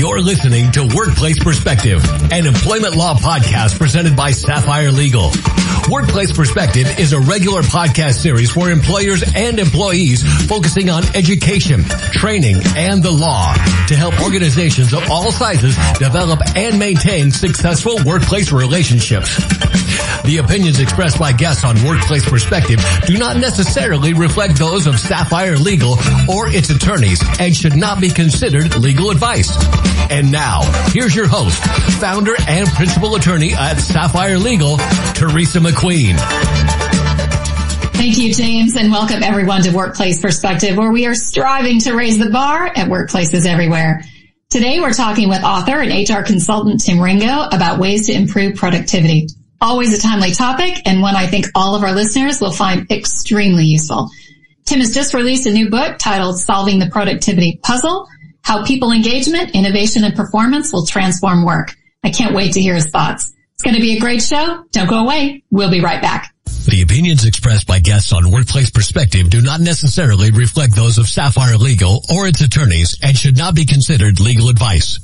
You're listening to Workplace Perspective, an employment law podcast presented by Sapphire Legal. Workplace Perspective is a regular podcast series for employers and employees focusing on education, training, and the law to help organizations of all sizes develop and maintain successful workplace relationships. The opinions expressed by guests on Workplace Perspective do not necessarily reflect those of Sapphire Legal or its attorneys and should not be considered legal advice. And now, here's your host, founder and principal attorney at Sapphire Legal, Teresa McQueen. Thank you, James, and welcome everyone to Workplace Perspective, where we are striving to raise the bar at workplaces everywhere. Today, we're talking with author and HR consultant Tim Ringo about ways to improve productivity. Always a timely topic and one I think all of our listeners will find extremely useful. Tim has just released a new book titled Solving the Productivity Puzzle, How People Engagement, Innovation, and Performance Will Transform Work. I can't wait to hear his thoughts. It's going to be a great show. Don't go away. We'll be right back. The opinions expressed by guests on Workplace Perspective do not necessarily reflect those of Sapphire Legal or its attorneys and should not be considered legal advice.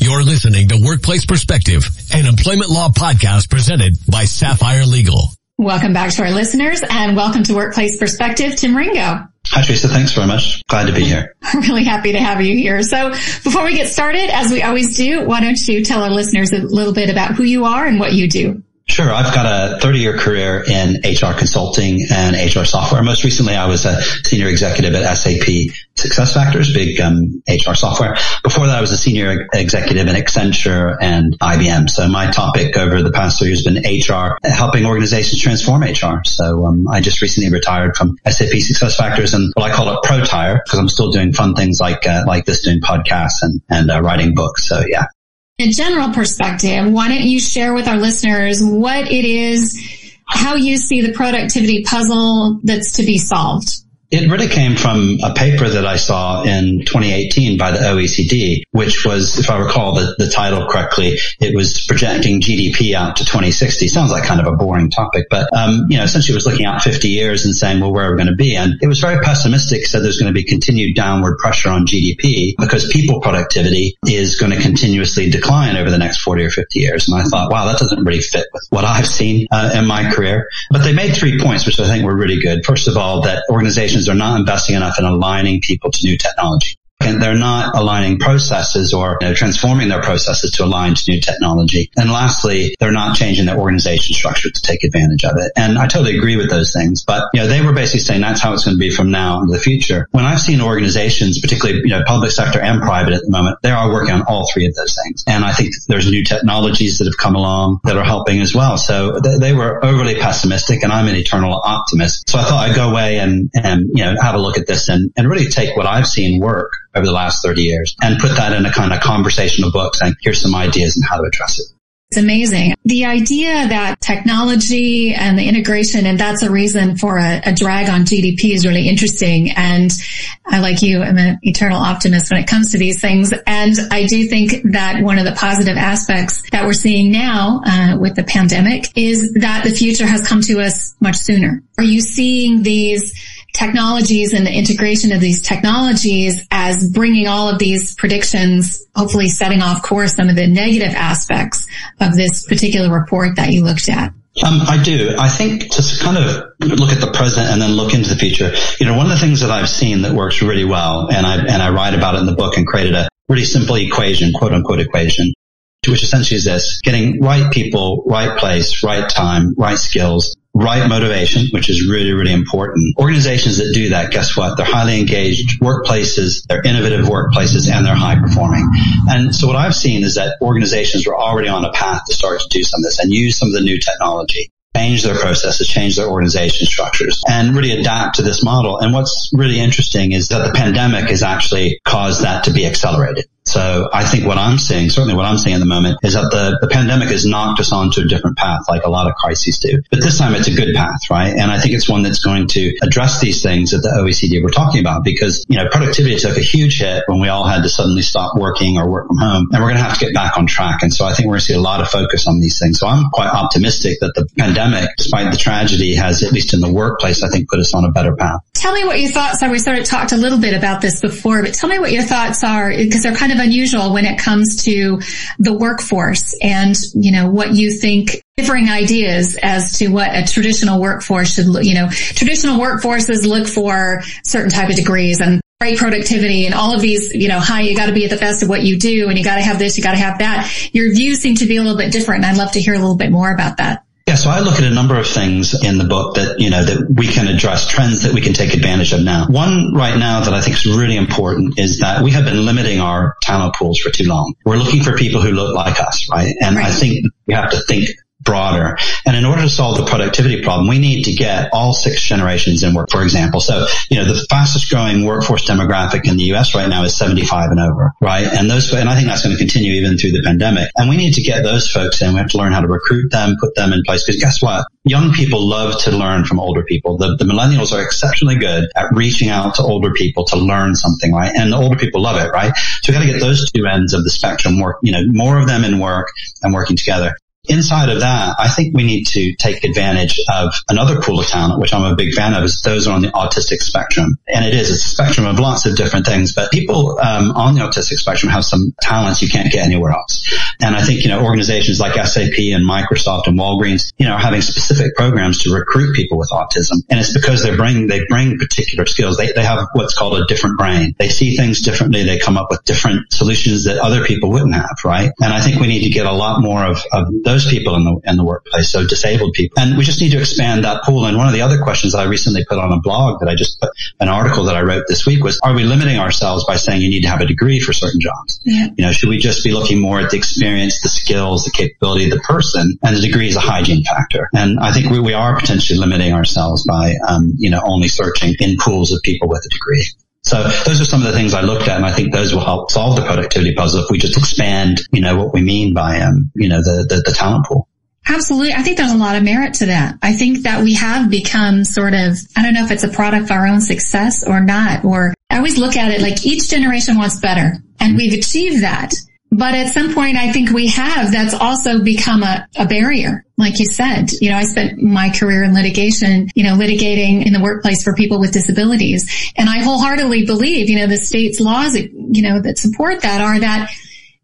You're listening to Workplace Perspective, an employment law podcast presented by Sapphire Legal. Welcome back to our listeners and welcome to Workplace Perspective, Tim Ringo. Hi, Teresa. Thanks very much. Glad to be here. I'm really happy to have you here. So before we get started, as we always do, why don't you tell our listeners a little bit about who you are and what you do? Sure. I've got a 30 year career in HR consulting and HR software. Most recently, I was a senior executive at SAP SuccessFactors, big um, HR software. Before that, I was a senior executive in Accenture and IBM. So my topic over the past three years has been HR, helping organizations transform HR. So um, I just recently retired from SAP SuccessFactors and what I call it pro tire because I'm still doing fun things like uh, like this, doing podcasts and and uh, writing books. So yeah, a general perspective, why don't you share with our listeners what it is, how you see the productivity puzzle that's to be solved? It really came from a paper that I saw in 2018 by the OECD, which was, if I recall the, the title correctly, it was projecting GDP out to 2060. Sounds like kind of a boring topic, but, um, you know, essentially it was looking out 50 years and saying, well, where are we going to be? And it was very pessimistic, said there's going to be continued downward pressure on GDP because people productivity is going to continuously decline over the next 40 or 50 years. And I thought, wow, that doesn't really fit with what I've seen uh, in my career. But they made three points, which I think were really good. First of all, that organizations organizations are not investing enough in aligning people to new technology and they're not aligning processes or you know, transforming their processes to align to new technology. And lastly, they're not changing their organization structure to take advantage of it. And I totally agree with those things, but you know, they were basically saying that's how it's going to be from now into the future. When I've seen organizations, particularly, you know, public sector and private at the moment, they are working on all three of those things. And I think there's new technologies that have come along that are helping as well. So they, they were overly pessimistic and I'm an eternal optimist. So I thought I'd go away and, and, you know, have a look at this and, and really take what I've seen work over the last 30 years and put that in a kind of conversational book saying, here's some ideas and how to address it. It's amazing. The idea that technology and the integration, and that's a reason for a, a, drag on GDP is really interesting. And I, like you, am an eternal optimist when it comes to these things. And I do think that one of the positive aspects that we're seeing now uh, with the pandemic is that the future has come to us much sooner. Are you seeing these technologies and the integration of these technologies as bringing all of these predictions, hopefully setting off course some of the negative aspects of this particular report that you looked at? Um, I do. I think to kind of look at the present and then look into the future. You know, one of the things that I've seen that works really well, and I and I write about it in the book and created a really simple equation, quote unquote equation, which essentially is this: getting right people, right place, right time, right skills, right motivation, which is really, really important. Organizations that do that, guess what? They're highly engaged workplaces, they're innovative workplaces, and they're high performing. And so what I've seen is that organizations were already on a path to start to do some of this and use some of the new technology change their processes, change their organization structures, and really adapt to this model. And what's really interesting is that the pandemic has actually caused that to be accelerated. So I think what I'm seeing, certainly what I'm seeing at the moment, is that the, the pandemic has knocked us onto a different path, like a lot of crises do. But this time it's a good path, right? And I think it's one that's going to address these things that the OECD were talking about because, you know, productivity took a huge hit when we all had to suddenly stop working or work from home. And we're going to have to get back on track. And so I think we're going to see a lot of focus on these things. So I'm quite optimistic that the pandemic, despite the tragedy, has at least in the workplace, I think put us on a better path. tell me what your thoughts are. We sort of talked a little bit about this before, but tell me what your thoughts are because they're kind of unusual when it comes to the workforce and, you know, what you think differing ideas as to what a traditional workforce should look, you know, traditional workforces look for certain type of degrees and great productivity and all of these, you know, high, you got to be at the best of what you do and you got to have this, you got to have that. Your views seem to be a little bit different. And I'd love to hear a little bit more about that. So I look at a number of things in the book that, you know, that we can address trends that we can take advantage of now. One right now that I think is really important is that we have been limiting our talent pools for too long. We're looking for people who look like us, right? And right. I think we have to think broader. And in order to solve the productivity problem, we need to get all six generations in work, for example. So, you know, the fastest growing workforce demographic in the US right now is 75 and over, right? And those, and I think that's going to continue even through the pandemic. And we need to get those folks in. We have to learn how to recruit them, put them in place. Because guess what? Young people love to learn from older people. The, the millennials are exceptionally good at reaching out to older people to learn something, right? And the older people love it, right? So we got to get those two ends of the spectrum work, you know, more of them in work and working together. Inside of that, I think we need to take advantage of another pool of talent, which I'm a big fan of, is those are on the autistic spectrum. And it is, it's a spectrum of lots of different things, but people um, on the autistic spectrum have some talents you can't get anywhere else. And I think, you know, organizations like SAP and Microsoft and Walgreens, you know, are having specific programs to recruit people with autism. And it's because they bring, they bring particular skills. They, they have what's called a different brain. They see things differently. They come up with different solutions that other people wouldn't have, right? And I think we need to get a lot more of, of those people in the in the workplace, so disabled people. And we just need to expand that pool. And one of the other questions that I recently put on a blog that I just put an article that I wrote this week was, are we limiting ourselves by saying you need to have a degree for certain jobs? Yeah. You know, should we just be looking more at the experience, the skills, the capability of the person, and the degree is a hygiene factor. And I think we, we are potentially limiting ourselves by, um, you know, only searching in pools of people with a degree. So those are some of the things I looked at, and I think those will help solve the productivity puzzle if we just expand, you know, what we mean by, um, you know, the, the, the talent pool. Absolutely. I think there's a lot of merit to that. I think that we have become sort of, I don't know if it's a product of our own success or not, or I always look at it like each generation wants better and we've achieved that. But at some point, I think we have, that's also become a, a barrier. Like you said, you know, I spent my career in litigation, you know, litigating in the workplace for people with disabilities. And I wholeheartedly believe, you know, the state's laws, you know, that support that are that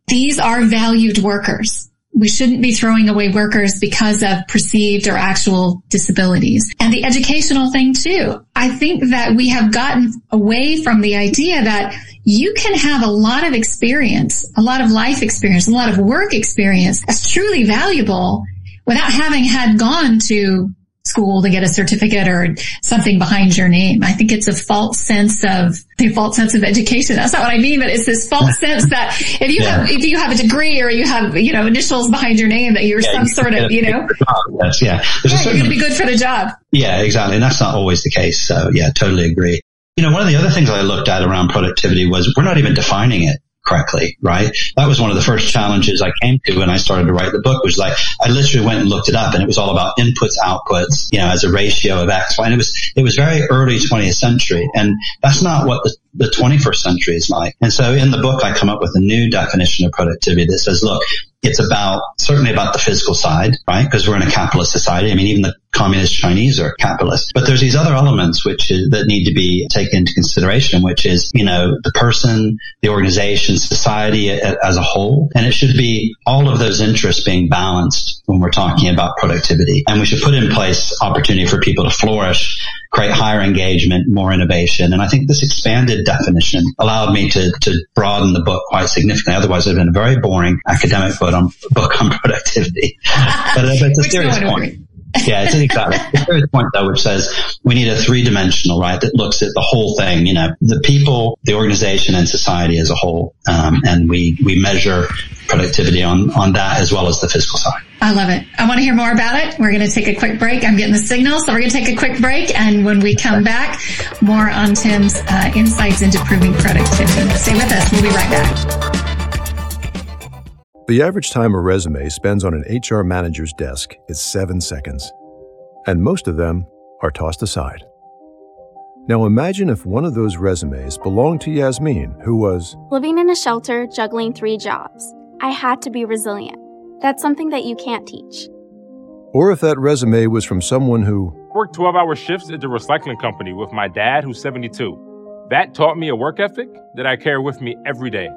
these are valued workers we shouldn't be throwing away workers because of perceived or actual disabilities. And the educational thing too. I think that we have gotten away from the idea that you can have a lot of experience, a lot of life experience, a lot of work experience as truly valuable without having had gone to school to get a certificate or something behind your name. I think it's a false sense of the false sense of education. That's not what I mean, but it's this false sense that if you yeah. have if you have a degree or you have you know initials behind your name that you're yeah, some you sort of you know yes, yeah There's yeah you're going to be good for the job. Yeah, exactly, and that's not always the case. So yeah, totally agree. You know, one of the other things I looked at around productivity was we're not even defining it correctly, right? That was one of the first challenges I came to when I started to write the book was like, I literally went and looked it up and it was all about inputs, outputs, you know, as a ratio of X, Y. And it was, it was very early 20th century. And that's not what the, the 21st century is like. And so in the book, I come up with a new definition of productivity that says, look, it's about certainly about the physical side, right? Because we're in a capitalist society. I mean, even the communist Chinese are capitalist, but there's these other elements which is, that need to be taken into consideration, which is, you know, the person, the organization, society as a whole. And it should be all of those interests being balanced when we're talking about productivity. And we should put in place opportunity for people to flourish create higher engagement, more innovation. And I think this expanded definition allowed me to, to broaden the book quite significantly. Otherwise, it would have been a very boring academic book on, book on productivity. but, uh, but it's a serious point. yeah, it's exactly. It's a serious point though, which says we need a three dimensional, right, that looks at the whole thing, you know, the people, the organization and society as a whole. Um, and we, we measure productivity on, on that as well as the physical side. I love it. I want to hear more about it. We're going to take a quick break. I'm getting the signal. So we're going to take a quick break. And when we come back, more on Tim's uh, insights into proving productivity. Stay with us. We'll be right back. The average time a resume spends on an HR manager's desk is seven seconds. And most of them are tossed aside. Now imagine if one of those resumes belonged to Yasmin, who was living in a shelter, juggling three jobs. I had to be resilient. That's something that you can't teach. Or if that resume was from someone who worked 12 hour shifts at the recycling company with my dad, who's 72. That taught me a work ethic that I carry with me every day.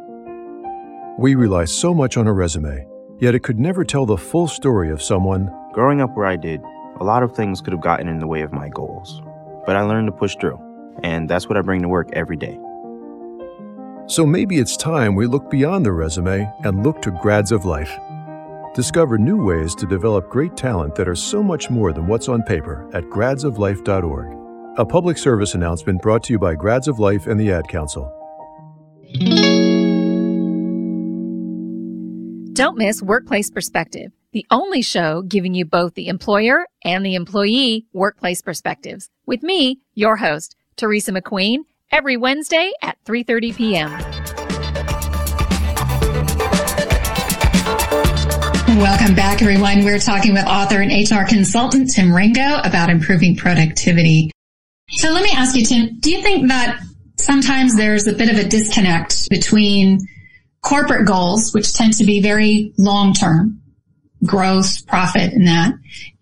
We rely so much on a resume, yet it could never tell the full story of someone. Growing up where I did, a lot of things could have gotten in the way of my goals, but I learned to push through, and that's what I bring to work every day. So maybe it's time we look beyond the resume and look to grads of life. Discover new ways to develop great talent that are so much more than what's on paper at gradsoflife.org. A public service announcement brought to you by Grads of Life and the Ad Council. Don't miss Workplace Perspective, the only show giving you both the employer and the employee workplace perspectives. With me, your host, Teresa McQueen, every Wednesday at 3:30 p.m. Welcome back, everyone. We're talking with author and HR consultant Tim Ringo about improving productivity. So let me ask you, Tim, do you think that sometimes there's a bit of a disconnect between corporate goals, which tend to be very long term, growth, profit and that,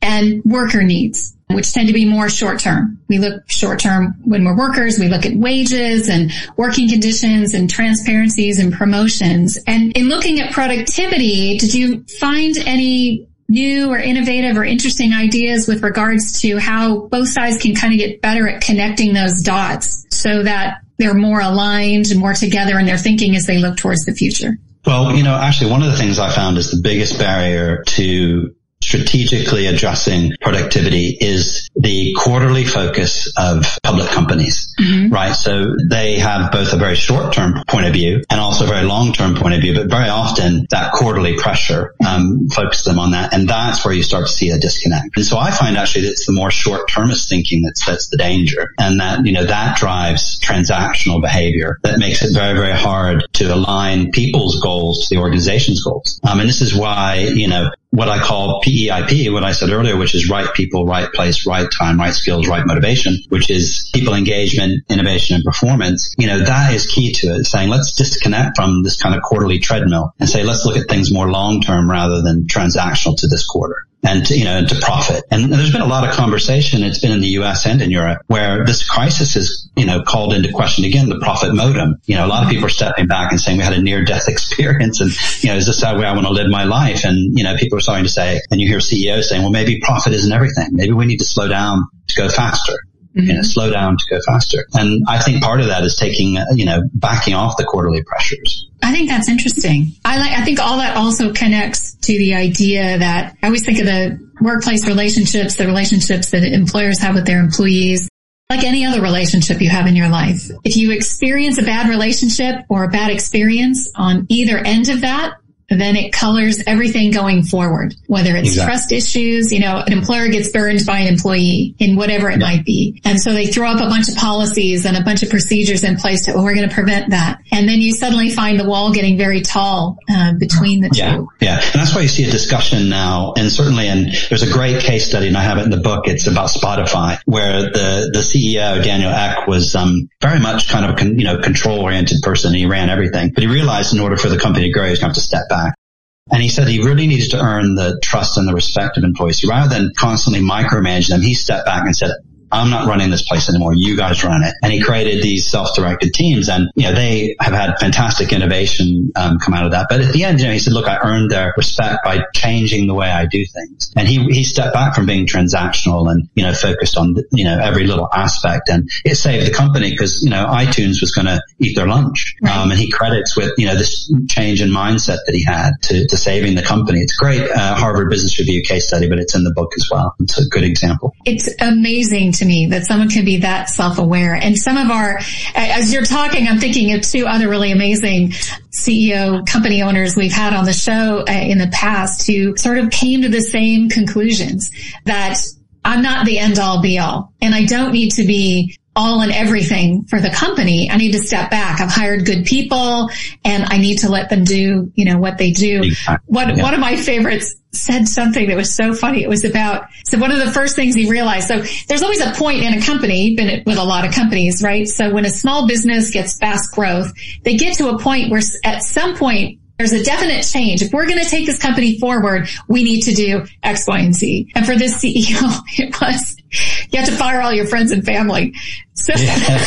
and worker needs, which tend to be more short term. We look short term when we're workers. We look at wages and working conditions and transparencies and promotions. And in looking at productivity, did you find any new or innovative or interesting ideas with regards to how both sides can kind of get better at connecting those dots so that they're more aligned and more together in their thinking as they look towards the future? Well, you know, actually one of the things I found is the biggest barrier to strategically addressing productivity is the quarterly focus of public companies, mm-hmm. right? So they have both a very short term point of view and also a very long term point of view, but very often that quarterly pressure um, focuses them on that. And that's where you start to see a disconnect. And so I find actually that it's the more short termist thinking that's, that's the danger. And that, you know, that drives transactional behavior that makes it very, very hard to align people's goals to the organization's goals. Um, and this is why, you know, what I call PEIP, what I said earlier, which is right people, right place, right time, right skills, right motivation, which is people engagement, innovation and performance. You know, that is key to it saying let's disconnect from this kind of quarterly treadmill and say let's look at things more long term rather than transactional to this quarter and to, you know, to profit. And there's been a lot of conversation. It's been in the U.S. and in Europe where this crisis is, you know, called into question again the profit modem. You know, a lot of people are stepping back and saying we had a near death experience, and you know, is this how way I want to live my life? And you know, people are starting to say, and you hear CEOs saying, well, maybe profit isn't everything. Maybe we need to slow down to go faster. Mm-hmm. You know, slow down to go faster. And I think part of that is taking, you know, backing off the quarterly pressures. Think that's interesting. I like, I think all that also connects to the idea that I always think of the workplace relationships, the relationships that employers have with their employees. Like any other relationship you have in your life. If you experience a bad relationship or a bad experience on either end of that, then it colors everything going forward, whether it's exactly. trust issues, you know, an employer gets burned by an employee in whatever it yeah. might be. And so they throw up a bunch of policies and a bunch of procedures in place to, oh, we're going to prevent that. And then you suddenly find the wall getting very tall uh, between the yeah. two. Yeah. And that's why you see a discussion now. And certainly, and there's a great case study and I have it in the book. It's about Spotify where the, the CEO, Daniel Ek was, um, very much kind of, a con, you know, control oriented person. He ran everything, but he realized in order for the company to grow, he's going to have to step back. And he said he really needed to earn the trust and the respect of employees. So rather than constantly micromanage them, he stepped back and said, I'm not running this place anymore. You guys run it. And he created these self-directed teams and, you know, they have had fantastic innovation, um, come out of that. But at the end, you know, he said, look, I earned their respect by changing the way I do things. And he, he stepped back from being transactional and, you know, focused on, you know, every little aspect. And it saved the company because, you know, iTunes was going to eat their lunch. Right. Um, and he credits with, you know, this change in mindset that he had to, to saving the company. It's a great, uh, Harvard Business Review case study, but it's in the book as well. It's a good example. It's amazing to me that someone can be that self-aware. And some of our, as you're talking, I'm thinking of two other really amazing CEO company owners we've had on the show uh, in the past who sort of came to the same conclusions that I'm not the end all be all and I don't need to be all and everything for the company. I need to step back. I've hired good people and I need to let them do, you know, what they do. Exactly. One, yeah. one of my favorites said something that was so funny. It was about, so one of the first things he realized, so there's always a point in a company, been with a lot of companies, right? So when a small business gets fast growth, they get to a point where at some point there's a definite change. If we're going to take this company forward, we need to do X, Y, and Z. And for this CEO, it was, you have to fire all your friends and family. So. yeah,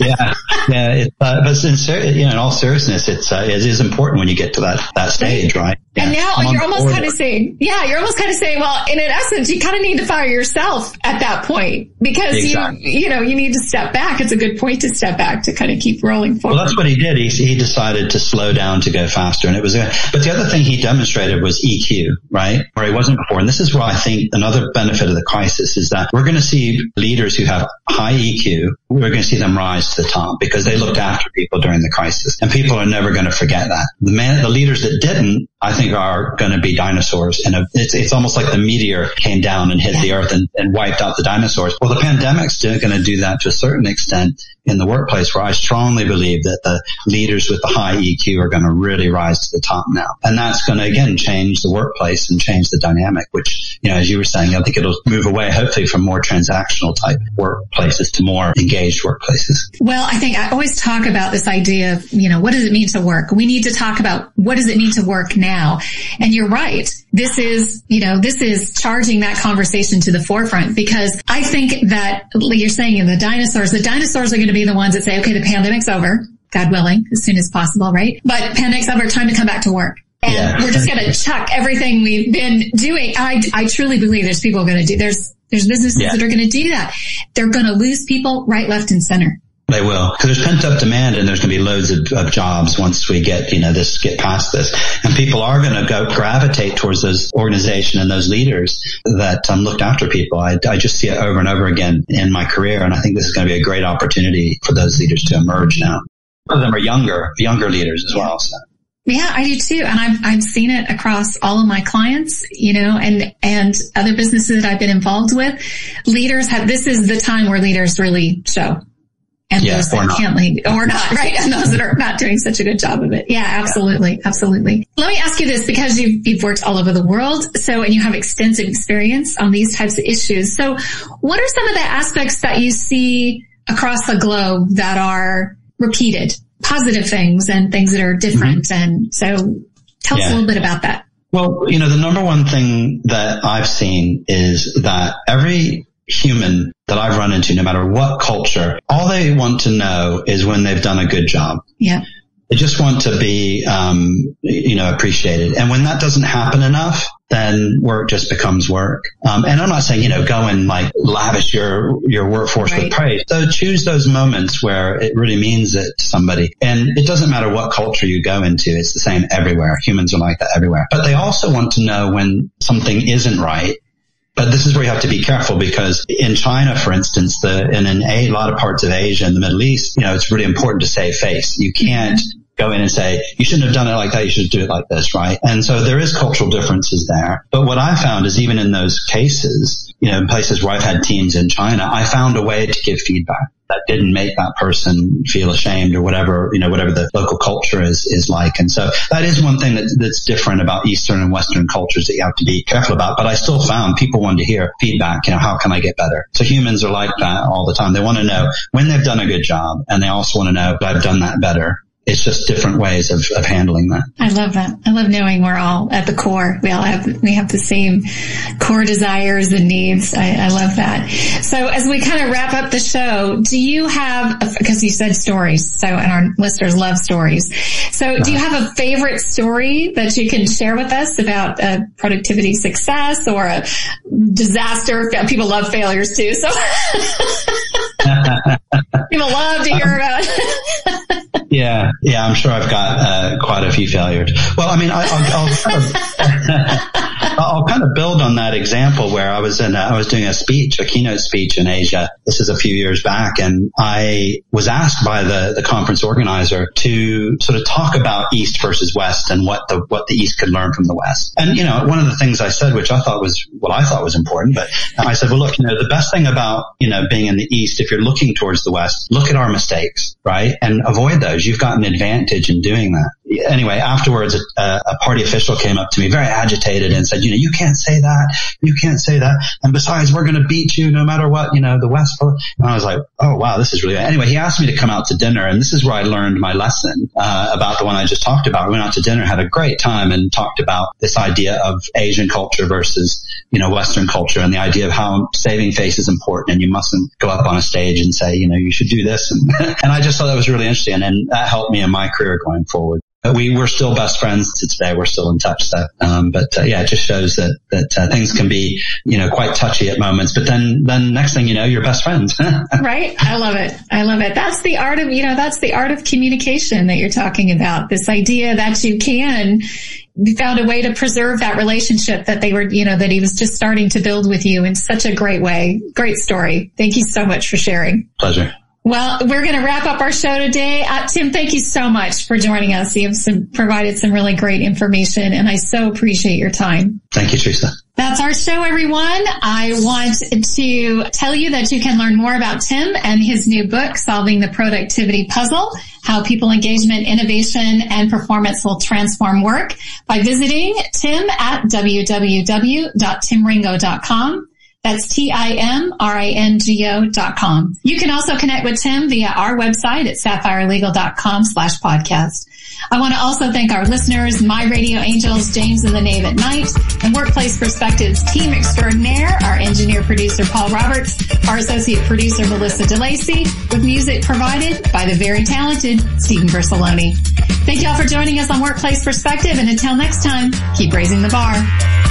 yeah, yeah. It, uh, but you know, in all seriousness, it's uh, it is important when you get to that that stage, right? Yeah. And now I'm you're almost kind of saying, yeah, you're almost kind of saying, well, in an essence, you kind of need to fire yourself at that point because exactly. you, you know, you need to step back. It's a good point to step back to kind of keep rolling forward. Well, that's what he did. He, he decided to slow down to go faster. And it was, a, but the other thing he demonstrated was EQ, right? Where he wasn't before. And this is where I think another benefit of the crisis is that we're going to see leaders who have high EQ. We're going to see them rise to the top because they looked after people during the crisis and people are never going to forget that. The man, the leaders that didn't, I think are going to be dinosaurs. And it's, it's almost like the meteor came down and hit the earth and, and wiped out the dinosaurs. Well, the pandemic's going to do that to a certain extent in the workplace where I strongly believe that the leaders with the high EQ are going to really rise to the top now. And that's going to again change the workplace and change the dynamic, which, you know, as you were saying, I think it'll move away hopefully from more transactional type workplaces to more engaged workplaces. Well, I think I always talk about this idea of, you know, what does it mean to work? We need to talk about what does it mean to work now? And you're right. This is, you know, this is charging that conversation to the forefront because I think that you're saying in the dinosaurs, the dinosaurs are going to be the ones that say, okay, the pandemic's over. God willing, as soon as possible, right? But pandemic's over, time to come back to work. And yeah. we're just going to chuck everything we've been doing. I, I truly believe there's people going to do, there's, there's businesses yeah. that are going to do that. They're going to lose people right, left, and center. They will, because there's pent up demand and there's going to be loads of, of, jobs once we get, you know, this, get past this. And people are going to go gravitate towards those organization and those leaders that um, looked after people. I, I just see it over and over again in my career. And I think this is going to be a great opportunity for those leaders to emerge now. Some of them are younger, younger leaders as well. So. Yeah, I do too. And I've, I've seen it across all of my clients, you know, and, and other businesses that I've been involved with. Leaders have, this is the time where leaders really show and yeah, those that can't lead or not, right? And those that are not doing such a good job of it. Yeah, absolutely. Yeah. Absolutely. Let me ask you this because you've, you've worked all over the world. So, and you have extensive experience on these types of issues. So what are some of the aspects that you see across the globe that are repeated, positive things and things that are different? Mm-hmm. And so tell yeah. us a little bit about that. Well, you know, the number one thing that I've seen is that every human that I've run into, no matter what culture, all they want to know is when they've done a good job. Yeah. They just want to be, um, you know, appreciated. And when that doesn't happen enough, then work just becomes work. Um, and I'm not saying, you know, go and like lavish your, your workforce right. with praise. So choose those moments where it really means it to somebody. And it doesn't matter what culture you go into. It's the same everywhere. Humans are like that everywhere. But they also want to know when something isn't right but this is where you have to be careful because in China, for instance, the, and in a lot of parts of Asia and the Middle East, you know, it's really important to save face. You can't go in and say, you shouldn't have done it like that. You should do it like this, right? And so there is cultural differences there. But what I found is even in those cases, you know, in places where I've had teams in China, I found a way to give feedback that didn't make that person feel ashamed or whatever, you know, whatever the local culture is, is like. And so that is one thing that, that's different about Eastern and Western cultures that you have to be careful about. But I still found people wanted to hear feedback, you know, how can I get better? So humans are like that all the time. They want to know when they've done a good job and they also want to know I've done that better it's just different ways of, of handling that. I love that. I love knowing we're all at the core. We all have, we have the same core desires and needs. I, I love that. So as we kind of wrap up the show, do you have, because you said stories, so, and our listeners love stories. So do you have a favorite story that you can share with us about a productivity success or a disaster? People love failures too. So people love to hear about Yeah, yeah, I'm sure I've got uh, quite a few failures. Well, I mean, I, will I'll kind of build on that example where I was in, a, I was doing a speech, a keynote speech in Asia. This is a few years back, and I was asked by the the conference organizer to sort of talk about East versus West and what the what the East could learn from the West. And you know, one of the things I said, which I thought was what I thought was important, but I said, well, look, you know, the best thing about you know being in the East, if you're looking towards the West, look at our mistakes, right, and avoid those you've got an advantage in doing that. Anyway, afterwards, a, a, party official came up to me very agitated and said, you know, you can't say that. You can't say that. And besides, we're going to beat you no matter what, you know, the West. And I was like, oh, wow, this is really, anyway, he asked me to come out to dinner and this is where I learned my lesson, uh, about the one I just talked about. We went out to dinner, had a great time and talked about this idea of Asian culture versus, you know, Western culture and the idea of how saving face is important and you mustn't go up on a stage and say, you know, you should do this. And, and I just thought that was really interesting and that helped me in my career going forward we were still best friends to today. We're still in touch. So, um, but uh, yeah, it just shows that that uh, things can be, you know, quite touchy at moments. But then, then next thing you know, you're best friends. right. I love it. I love it. That's the art of, you know, that's the art of communication that you're talking about. This idea that you can found a way to preserve that relationship that they were, you know, that he was just starting to build with you in such a great way. Great story. Thank you so much for sharing. Pleasure. Well, we're going to wrap up our show today. Uh, Tim, thank you so much for joining us. You have some, provided some really great information and I so appreciate your time. Thank you, Teresa. That's our show, everyone. I want to tell you that you can learn more about Tim and his new book, Solving the Productivity Puzzle, how people engagement, innovation, and performance will transform work by visiting Tim at www.timringo.com. That's T-I-M-R-I-N-G-O dot com. You can also connect with Tim via our website at sapphirelegal.com slash podcast. I want to also thank our listeners, my radio angels, James and the Knave at Night, and Workplace Perspectives team extraordinaire, our engineer producer Paul Roberts, our associate producer Melissa DeLacy, with music provided by the very talented Stephen Versaloni. Thank you all for joining us on Workplace Perspective, and until next time, keep raising the bar.